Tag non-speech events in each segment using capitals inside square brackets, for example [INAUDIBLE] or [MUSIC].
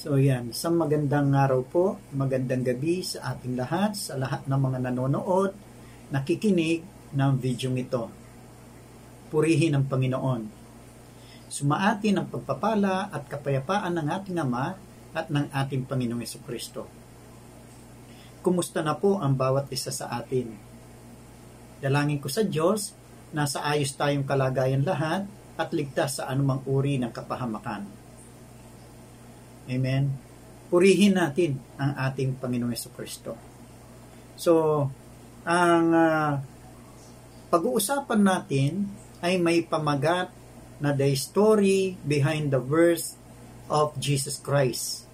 So yan, sa magandang araw po, magandang gabi sa ating lahat, sa lahat ng mga nanonood, nakikinig ng video ito. Purihin ang Panginoon. Sumaatin ang pagpapala at kapayapaan ng ating Ama at ng ating Panginoong Kristo. Kumusta na po ang bawat isa sa atin? Dalangin ko sa Diyos, nasa ayos tayong kalagayan lahat at ligtas sa anumang uri ng kapahamakan Amen. Purihin natin ang ating Panginoong Yeso Kristo. So, ang uh, pag-uusapan natin ay may pamagat na the story behind the verse of Jesus Christ.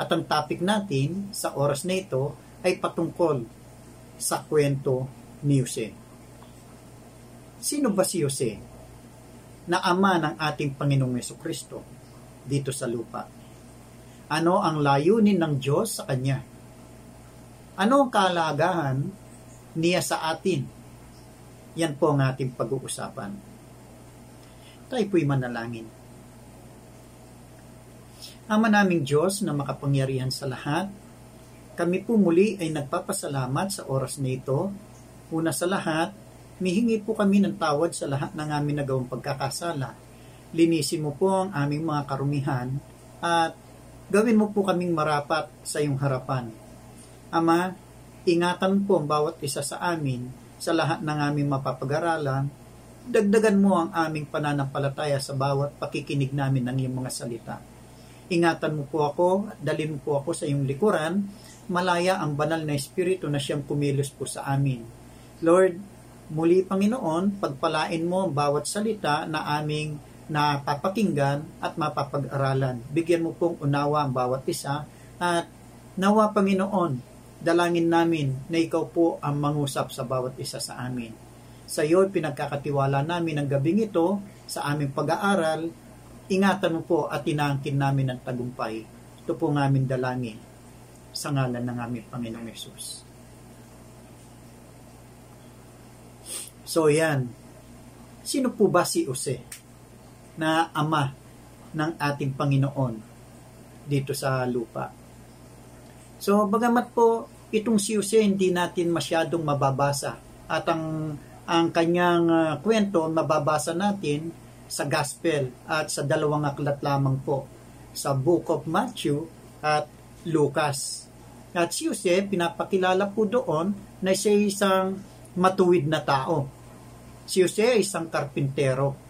At ang topic natin sa oras na ito ay patungkol sa kwento ni Jose. Sino ba si Jose? Na ama ng ating Panginoong Yeso Kristo dito sa lupa ano ang layunin ng Diyos sa Kanya? Ano ang kalagahan niya sa atin? Yan po ang ating pag-uusapan. Tayo po'y manalangin. Ama naming Diyos na makapangyarihan sa lahat, kami po muli ay nagpapasalamat sa oras na ito. Una sa lahat, mihingi po kami ng tawad sa lahat ng aming nagawang pagkakasala. Linisin mo po ang aming mga karumihan at Gawin mo po kaming marapat sa iyong harapan. Ama, ingatan po ang bawat isa sa amin sa lahat ng aming mapapag-aralan. Dagdagan mo ang aming pananampalataya sa bawat pakikinig namin ng iyong mga salita. Ingatan mo po ako, dalin mo po ako sa iyong likuran, malaya ang banal na espiritu na siyang kumilos po sa amin. Lord, muli Panginoon, pagpalain mo ang bawat salita na aming na papakinggan at mapapag-aralan. Bigyan mo pong unawa ang bawat isa at nawa Panginoon, dalangin namin na ikaw po ang mangusap sa bawat isa sa amin. Sa iyo pinagkakatiwala namin ang gabing ito sa aming pag-aaral. Ingatan mo po at tinangkin namin ang tagumpay. Ito po ng aming dalangin sa ngalan ng aming Panginoong Yesus. So yan, sino po ba si Jose? Na ama ng ating Panginoon dito sa lupa. So, bagamat po itong si Jose hindi natin masyadong mababasa at ang ang kanyang uh, kwento mababasa natin sa Gospel at sa dalawang aklat lamang po sa Book of Matthew at Lucas. At si Jose pinapakilala po doon na siya isang matuwid na tao. Si Jose ay isang karpintero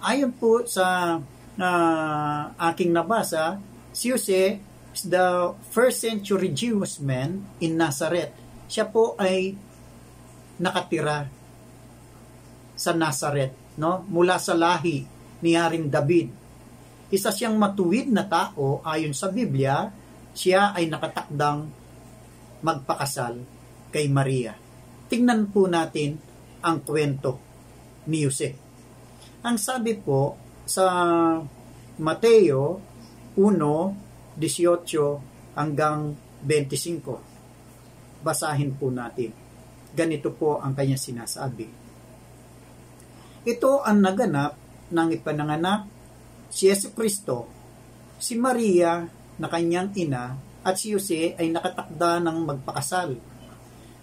ayon po sa uh, aking nabasa, si Jose is the first century Jewish man in Nazareth. Siya po ay nakatira sa Nazareth, no? Mula sa lahi ni Haring David. Isa siyang matuwid na tao ayon sa Biblia, siya ay nakatakdang magpakasal kay Maria. Tingnan po natin ang kwento ni Jose. Ang sabi po sa Mateo 1:18 hanggang 25. Basahin po natin. Ganito po ang kanya sinasabi. Ito ang naganap ng ipananganak si Yesu Kristo, si Maria na kanyang ina at si Jose ay nakatakda ng magpakasal.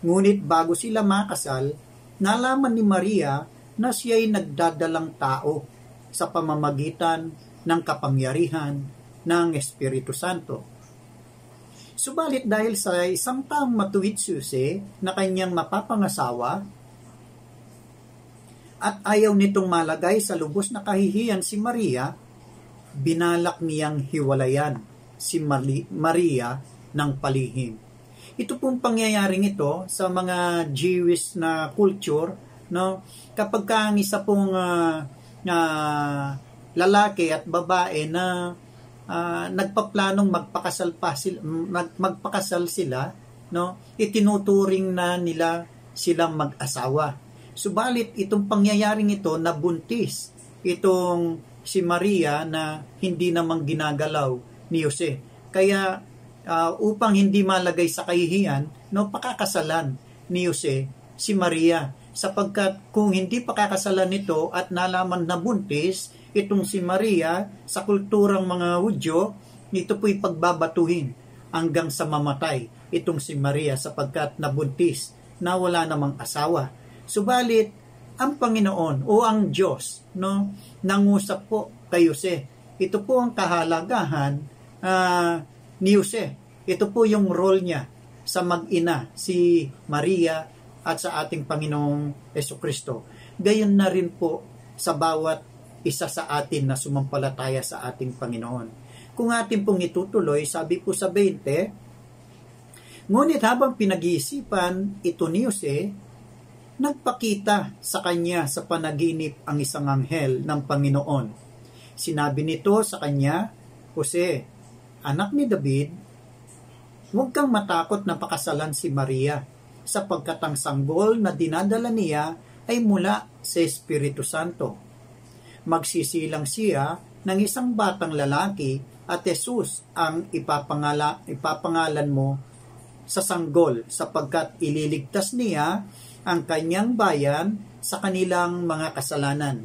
Ngunit bago sila makasal, nalaman ni Maria na siya'y nagdadalang tao sa pamamagitan ng kapangyarihan ng Espiritu Santo. Subalit dahil sa isang taong matuwid susi na kanyang mapapangasawa at ayaw nitong malagay sa lubos na kahihiyan si Maria, binalak niyang hiwalayan si Maria ng palihim. Ito pong pangyayaring ito sa mga Jewish na culture no? Kapag ka ang isa pong uh, uh, lalaki at babae na uh, nagpaplanong magpakasal pa sila, mag, magpakasal sila no? Itinuturing na nila silang mag-asawa. Subalit itong pangyayaring ito nabuntis itong si Maria na hindi namang ginagalaw ni Jose. Kaya uh, upang hindi malagay sa kahihiyan no pakakasalan ni Jose si Maria sapagkat kung hindi pakakasalan nito at nalaman na buntis itong si Maria sa kulturang mga Hudyo ito po'y pagbabatuhin hanggang sa mamatay itong si Maria sapagkat nabuntis na wala namang asawa. Subalit, ang Panginoon o ang Diyos no, nangusap po kay Jose. Ito po ang kahalagahan uh, ni Jose. Ito po yung role niya sa mag-ina, si Maria at sa ating Panginoong Yeso Kristo. Gayon na rin po sa bawat isa sa atin na sumampalataya sa ating Panginoon. Kung atin pong itutuloy, sabi po sa 20, Ngunit habang pinag-iisipan ito ni Jose, nagpakita sa kanya sa panaginip ang isang anghel ng Panginoon. Sinabi nito sa kanya, Jose, anak ni David, huwag kang matakot na pakasalan si Maria sapagkat ang sanggol na dinadala niya ay mula sa Espiritu Santo. Magsisilang siya ng isang batang lalaki at Jesus ang ipapangala, ipapangalan mo sa sanggol sapagkat ililigtas niya ang kanyang bayan sa kanilang mga kasalanan.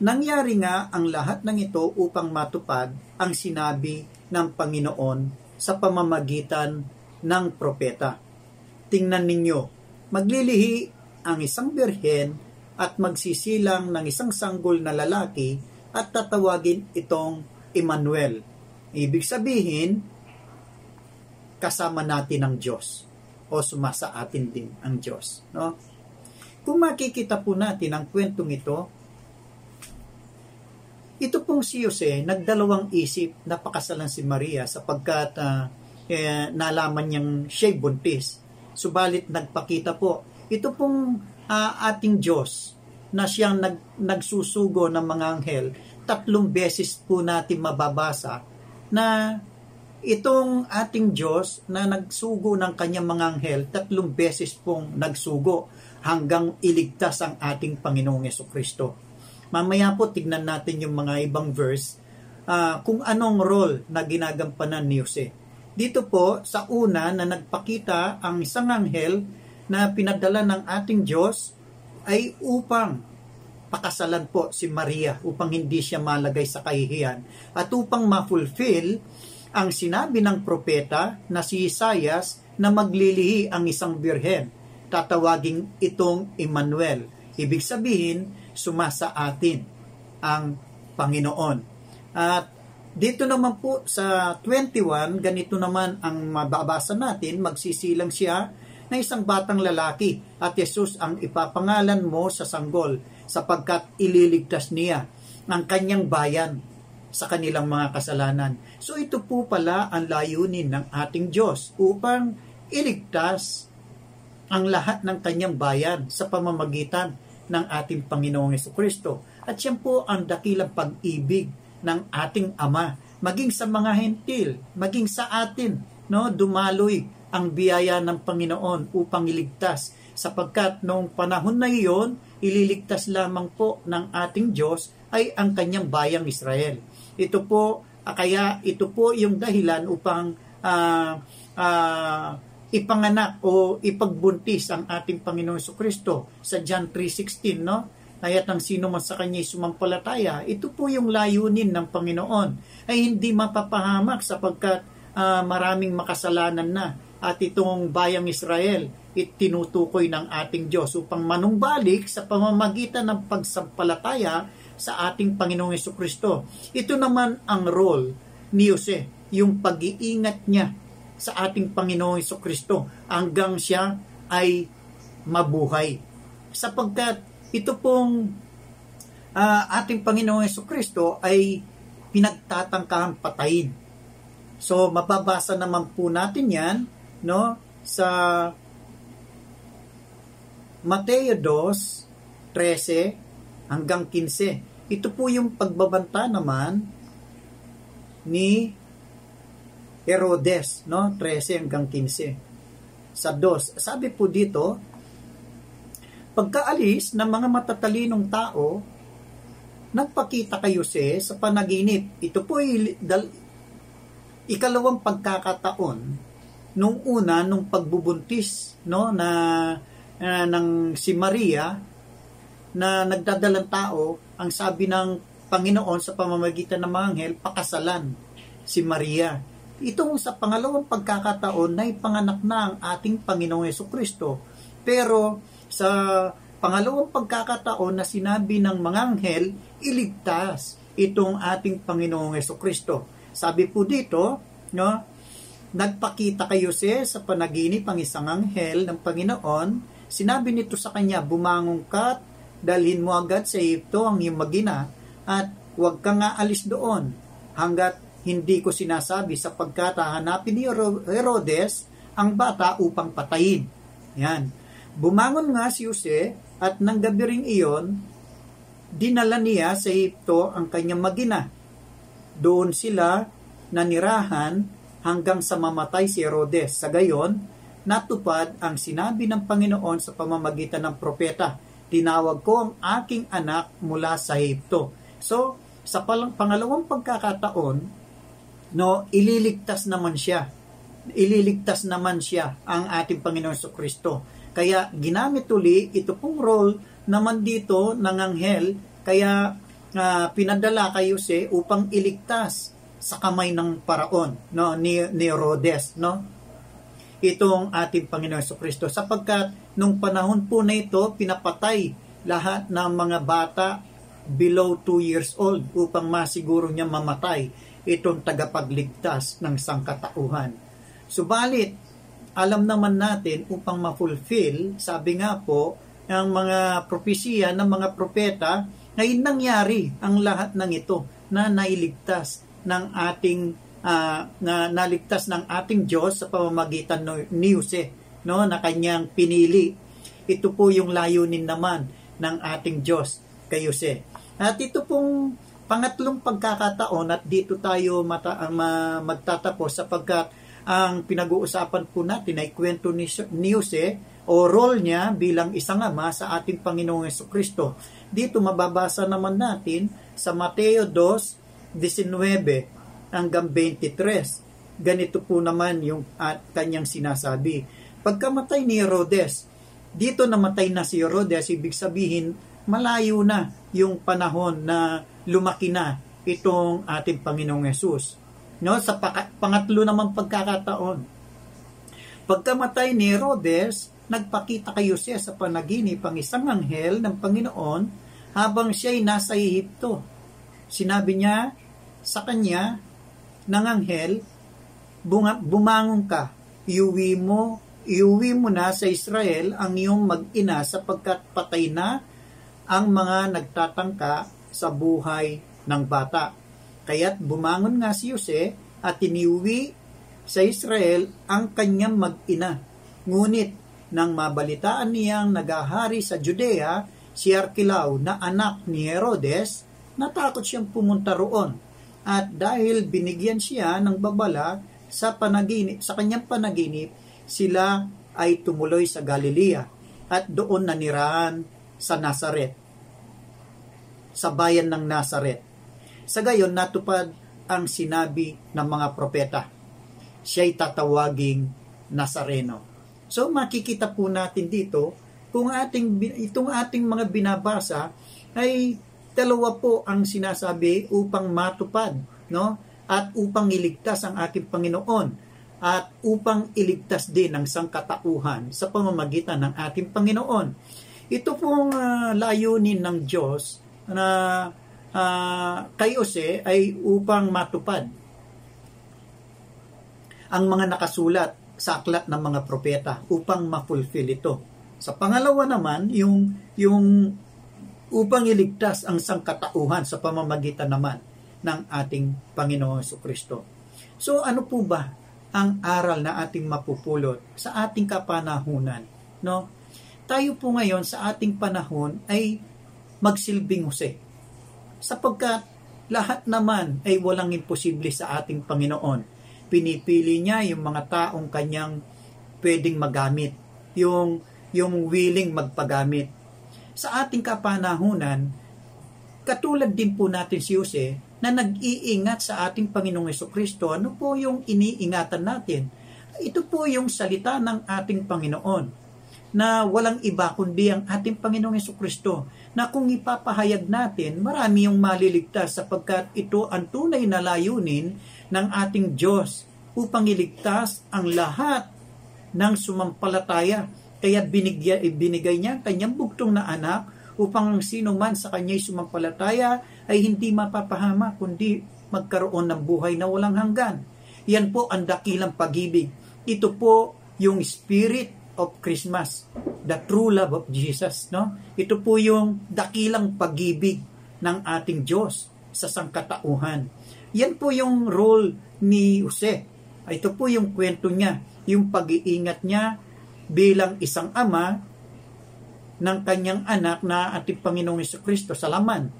Nangyari nga ang lahat ng ito upang matupad ang sinabi ng Panginoon sa pamamagitan ng propeta. Tingnan ninyo, maglilihi ang isang birhen at magsisilang ng isang sanggol na lalaki at tatawagin itong Emmanuel. Ibig sabihin, kasama natin ang Diyos o sumasa atin din ang Diyos. No? Kung makikita po natin ang kwentong ito, ito pong si Jose, nagdalawang isip na pakasalan si Maria sapagkat uh, eh, nalaman niyang siya'y buntis. Subalit nagpakita po, ito pong uh, ating Diyos na siyang nag, nagsusugo ng mga anghel, tatlong beses po natin mababasa na itong ating Diyos na nagsugo ng kanyang mga anghel, tatlong beses pong nagsugo hanggang iligtas ang ating Panginoong Yeso Kristo. Mamaya po tignan natin yung mga ibang verse uh, kung anong role na ginagampanan ni Jose. Dito po sa una na nagpakita ang isang anghel na pinadala ng ating Diyos ay upang pakasalan po si Maria upang hindi siya malagay sa kahihiyan at upang ma-fulfill ang sinabi ng propeta na si Isayas na maglilihi ang isang birhen. Tatawagin itong Emmanuel. Ibig sabihin, sumasa atin ang Panginoon. At dito naman po sa 21, ganito naman ang mababasa natin, magsisilang siya na isang batang lalaki at Jesus ang ipapangalan mo sa sanggol sapagkat ililigtas niya ang kanyang bayan sa kanilang mga kasalanan. So ito po pala ang layunin ng ating Diyos upang iligtas ang lahat ng kanyang bayan sa pamamagitan ng ating Panginoong Kristo. At siya po ang dakilang pag-ibig ng ating Ama, maging sa mga hentil, maging sa atin, no, dumaloy ang biyaya ng Panginoon upang iligtas sapagkat noong panahon na iyon, ililigtas lamang po ng ating Diyos ay ang kanyang bayang Israel. Ito po, ah, kaya ito po yung dahilan upang uh, uh, ipanganak o ipagbuntis ang ating Panginoon Kristo sa John 3.16, no? Kaya't ang sino man sa kanya sumampalataya, ito po yung layunin ng Panginoon ay hindi mapapahamak sapagkat uh, maraming makasalanan na at itong bayang Israel itinutukoy ng ating Diyos upang manumbalik sa pamamagitan ng pagsampalataya sa ating Panginoong Yeso Kristo. Ito naman ang role ni Jose, yung pag-iingat niya sa ating Panginoong Yeso Kristo hanggang siya ay mabuhay. Sapagkat ito pong uh, ating Panginoong Yeso Kristo ay pinagtatangkahan patayin. So, mababasa naman po natin yan no sa Mateo 2:13 hanggang 15. Ito po yung pagbabanta naman ni Herodes, no? 13 hanggang 15. Sa 2, sabi po dito, pagkaalis ng mga matatalinong tao, nagpakita kay Jose sa panaginip. Ito po ay dal, ikalawang pagkakataon nung una nung pagbubuntis no na uh, ng si Maria na nagdadalang tao ang sabi ng Panginoon sa pamamagitan ng mga anghel pakasalan si Maria. Itong sa pangalawang pagkakataon na ipanganak na ang ating Panginoong Yeso Kristo. Pero sa pangalawang pagkakataon na sinabi ng mga anghel, iligtas itong ating Panginoong Yeso Kristo. Sabi po dito, no, nagpakita kay Jose sa panaginip ang isang anghel ng Panginoon, sinabi nito sa kanya, bumangon ka dalhin mo agad sa Egypto ang iyong magina at huwag kang aalis doon hanggat hindi ko sinasabi sapagkat hahanapin ni Herodes ang bata upang patayin. Yan. Bumangon nga si Jose at nang gabi ring iyon, dinala niya sa Egypto ang kanyang magina. Doon sila nanirahan hanggang sa mamatay si Herodes. Sa gayon, natupad ang sinabi ng Panginoon sa pamamagitan ng propeta. Tinawag ko ang aking anak mula sa Egypto. So, sa pangalawang pagkakataon, no, ililigtas naman siya. Ililigtas naman siya ang ating Panginoon sa Kristo kaya ginamit uli ito pong role naman dito ng anghel. Kaya uh, pinadala kay Jose upang iligtas sa kamay ng paraon no ni, ni Rhodes no? Itong ating Panginoon sa Kristo sapagkat nung panahon po na ito pinapatay lahat ng mga bata below 2 years old upang masiguro niya mamatay itong tagapagligtas ng sangkatauhan. Subalit, alam naman natin upang ma-fulfill, sabi nga po, ang mga propesiya ng mga propeta, ngayon nangyari ang lahat ng ito na nailigtas ng ating uh, na naligtas ng ating Diyos sa pamamagitan ni Jose no na kanyang pinili. Ito po yung layunin naman ng ating Diyos kay Jose. At ito pong pangatlong pagkakataon at dito tayo mata, uh, magtatapos sapagkat ang pinag-uusapan po natin ay kwento ni, ni Jose o role niya bilang isang ama sa ating Panginoong Yeso Kristo. Dito mababasa naman natin sa Mateo 2:19 hanggang 23. Ganito po naman yung at kanyang sinasabi. Pagkamatay ni Herodes, dito namatay na si Herodes, ibig sabihin malayo na yung panahon na lumaki na itong ating Panginoong Yesus no sa pangatlo naman pagkakataon. Pagkamatay ni Herodes nagpakita kay Jose sa panaginip ang isang anghel ng Panginoon habang siya ay nasa Ehipto. Sinabi niya sa kanya ng anghel bumangon ka. Iuwi mo iuwi mo na sa Israel ang iyong mag-ina sapagkat patay na ang mga nagtatangka sa buhay ng bata. Kaya't bumangon nga si Jose at tiniwi sa Israel ang kanyang mag-ina. Ngunit nang mabalitaan niyang nagahari sa Judea si Arkilaw na anak ni Herodes, natakot siyang pumunta roon. At dahil binigyan siya ng babala sa panaginip, sa kanyang panaginip, sila ay tumuloy sa Galilea at doon nanirahan sa Nazaret, sa bayan ng Nazaret. Sa gayon, natupad ang sinabi ng mga propeta. Siya'y tatawaging Nazareno. So makikita po natin dito kung ating itong ating mga binabasa ay dalawa po ang sinasabi upang matupad, no? At upang iligtas ang ating Panginoon at upang iligtas din ang sangkatauhan sa pamamagitan ng ating Panginoon. Ito pong uh, layunin ng Diyos na uh, kay Jose ay upang matupad ang mga nakasulat sa aklat ng mga propeta upang ma-fulfill ito. Sa pangalawa naman, yung, yung upang iligtas ang sangkatauhan sa pamamagitan naman ng ating Panginoon Kristo. So ano po ba ang aral na ating mapupulot sa ating kapanahunan? No? Tayo po ngayon sa ating panahon ay magsilbing Jose sapagkat lahat naman ay walang imposible sa ating Panginoon. Pinipili niya yung mga taong kanyang pwedeng magamit, yung, yung willing magpagamit. Sa ating kapanahunan, katulad din po natin si Jose na nag-iingat sa ating Panginoong Kristo, ano po yung iniingatan natin? Ito po yung salita ng ating Panginoon. Na walang iba kundi ang ating Panginoong Yeso Kristo na kung ipapahayag natin, marami yung maliligtas sapagkat ito ang tunay na layunin ng ating Diyos upang iligtas ang lahat ng sumampalataya. Kaya binigay, binigay niya ang kanyang bugtong na anak upang ang sino man sa kanya'y sumampalataya ay hindi mapapahama kundi magkaroon ng buhay na walang hanggan. Yan po ang dakilang pag-ibig. Ito po yung spirit of Christmas, the true love of Jesus, no? Ito po yung dakilang pag-ibig ng ating Diyos sa sangkatauhan. Yan po yung role ni Jose. Ito po yung kwento niya, yung pag-iingat niya bilang isang ama ng kanyang anak na ating Panginoong Kristo sa laman.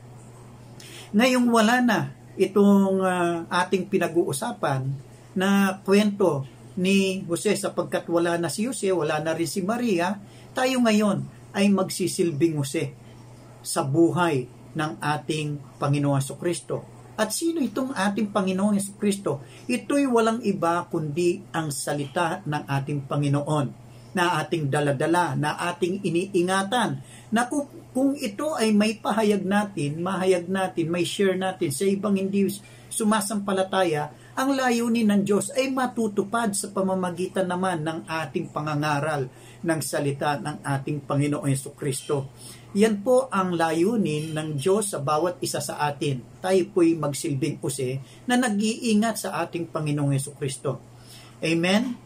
Ngayong wala na itong uh, ating pinag-uusapan na kwento ni Jose sapagkat wala na si Jose, wala na rin si Maria, tayo ngayon ay magsisilbing Jose sa buhay ng ating Panginoon sa Kristo. At sino itong ating Panginoon Yesu Kristo? Ito'y walang iba kundi ang salita ng ating Panginoon na ating daladala, na ating iniingatan, na kung ito ay may pahayag natin, mahayag natin, may share natin sa ibang hindi sumasampalataya, ang layunin ng Diyos ay matutupad sa pamamagitan naman ng ating pangangaral ng salita ng ating Panginoong Yeso Kristo. Yan po ang layunin ng Diyos sa bawat isa sa atin. Tayo po'y magsilbing use na nag-iingat sa ating Panginoong Yeso Kristo. Amen?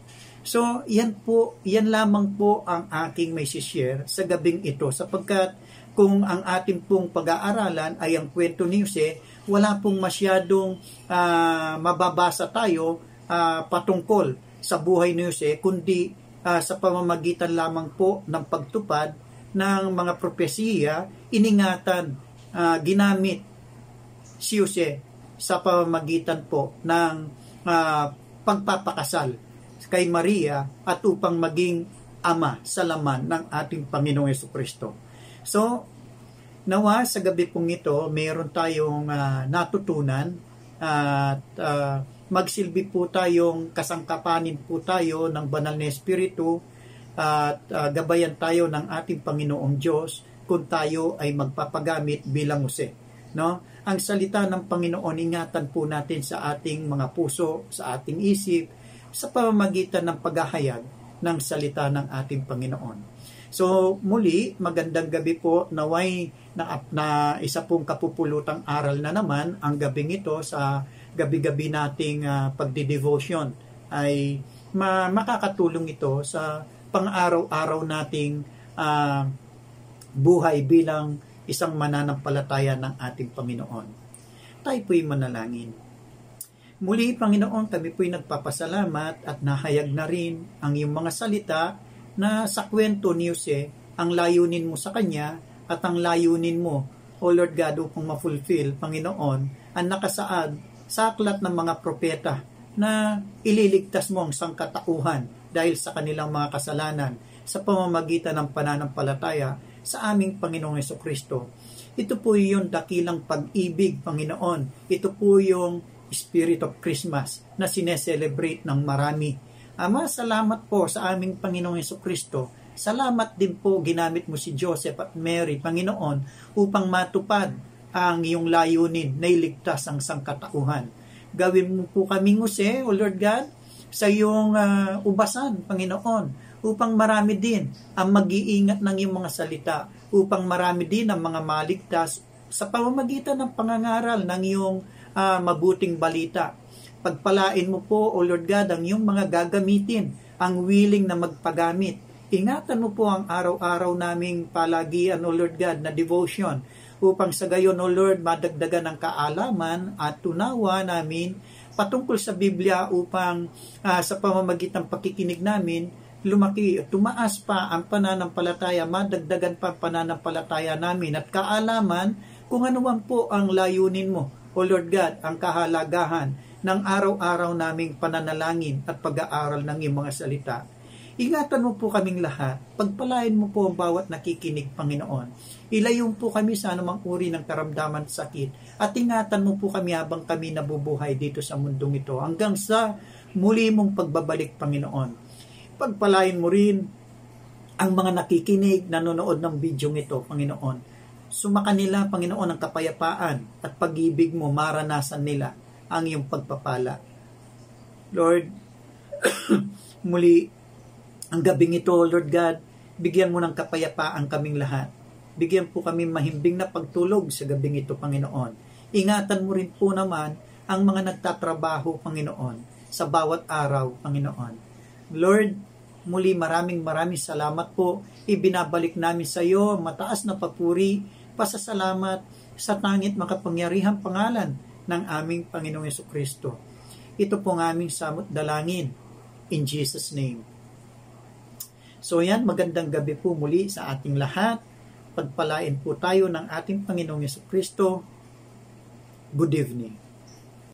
So, yan po, yan lamang po ang aking may share sa gabing ito sapagkat kung ang ating pong pag-aaralan ay ang kwento ni Jose, wala pong masyadong uh, mababasa tayo uh, patungkol sa buhay ni Jose, kundi uh, sa pamamagitan lamang po ng pagtupad ng mga propesiya, iningatan, uh, ginamit si Jose sa pamamagitan po ng uh, pagpapakasal kay Maria at upang maging ama sa laman ng ating Panginoong Yeso Kristo. So, nawa sa gabi pong ito, mayroon tayong uh, natutunan at uh, magsilbi po tayong kasangkapanin po tayo ng banal na Espiritu at uh, gabayan tayo ng ating Panginoong Diyos kung tayo ay magpapagamit bilang use. No? Ang salita ng Panginoon, ingatan po natin sa ating mga puso, sa ating isip, sa pamamagitan ng paghahayag ng salita ng ating Panginoon. So muli, magandang gabi po naway na, na isa pong kapupulutang aral na naman ang gabing ito sa gabi-gabi nating uh, pagdi-devotion ay ma- makakatulong ito sa pang-araw-araw nating uh, buhay bilang isang mananampalataya ng ating Panginoon. Tayo po'y manalangin. Muli, Panginoon, kami po'y nagpapasalamat at nahayag na rin ang iyong mga salita na sa kwento ni Jose, ang layunin mo sa kanya at ang layunin mo, O Lord God, upang ma-fulfill, Panginoon, ang nakasaad sa aklat ng mga propeta na ililigtas mo ang sangkatauhan dahil sa kanilang mga kasalanan sa pamamagitan ng pananampalataya sa aming Panginoong Yeso Kristo. Ito po yung dakilang pag-ibig, Panginoon. Ito po yung Spirit of Christmas na sineselebrate ng marami Ama, salamat po sa aming Panginoong Yeso Kristo. Salamat din po ginamit mo si Joseph at Mary, Panginoon, upang matupad ang iyong layunin na iligtas ang sangkatauhan. Gawin mo po kami nguse, O Lord God, sa iyong uh, ubasan, Panginoon, upang marami din ang mag-iingat ng iyong mga salita, upang marami din ang mga maligtas sa pamamagitan ng pangangaral ng iyong uh, mabuting balita Pagpalain mo po, O Lord God, ang iyong mga gagamitin, ang willing na magpagamit. Ingatan mo po ang araw-araw naming palagian, O Lord God, na devotion upang sa gayon, O Lord, madagdagan ang kaalaman at tunawa namin patungkol sa Biblia upang uh, sa pamamagitan pakikinig namin, lumaki, tumaas pa ang pananampalataya, madagdagan pa ang pananampalataya namin at kaalaman kung ano man po ang layunin mo, O Lord God, ang kahalagahan ng araw-araw naming pananalangin at pag-aaral ng iyong mga salita. Ingatan mo po kaming lahat. Pagpalain mo po ang bawat nakikinig, Panginoon. Ilayon po kami sa anumang uri ng karamdaman at sakit. At ingatan mo po kami habang kami nabubuhay dito sa mundong ito hanggang sa muli mong pagbabalik, Panginoon. Pagpalain mo rin ang mga nakikinig, nanonood ng video ito, Panginoon, sumaka nila, Panginoon, ang kapayapaan at pag-ibig mo, maranasan nila ang iyong pagpapala. Lord, [COUGHS] muli, ang gabing ito, Lord God, bigyan mo ng kapayapaan kaming lahat. Bigyan po kami mahimbing na pagtulog sa gabing ito, Panginoon. Ingatan mo rin po naman ang mga nagtatrabaho, Panginoon, sa bawat araw, Panginoon. Lord, Muli maraming maraming salamat po. Ibinabalik namin sa iyo mataas na papuri, pasasalamat sa tangit makapangyarihang pangalan ng aming Panginoong Yeso Kristo. Ito po ang aming samot dalangin. In Jesus' name. So yan, magandang gabi po muli sa ating lahat. Pagpalain po tayo ng ating Panginoong Yeso Kristo. Good evening.